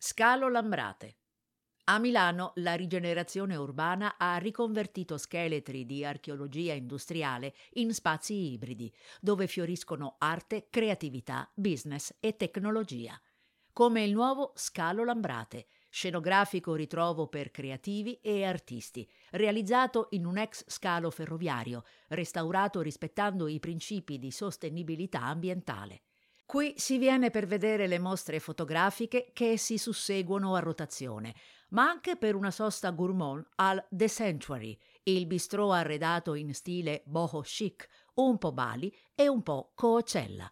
Scalo Lambrate. A Milano la rigenerazione urbana ha riconvertito scheletri di archeologia industriale in spazi ibridi, dove fioriscono arte, creatività, business e tecnologia. Come il nuovo Scalo Lambrate, scenografico ritrovo per creativi e artisti, realizzato in un ex scalo ferroviario, restaurato rispettando i principi di sostenibilità ambientale. Qui si viene per vedere le mostre fotografiche che si susseguono a rotazione, ma anche per una sosta gourmand al The Sanctuary, il bistrò arredato in stile boho chic, un po' Bali e un po' Coachella.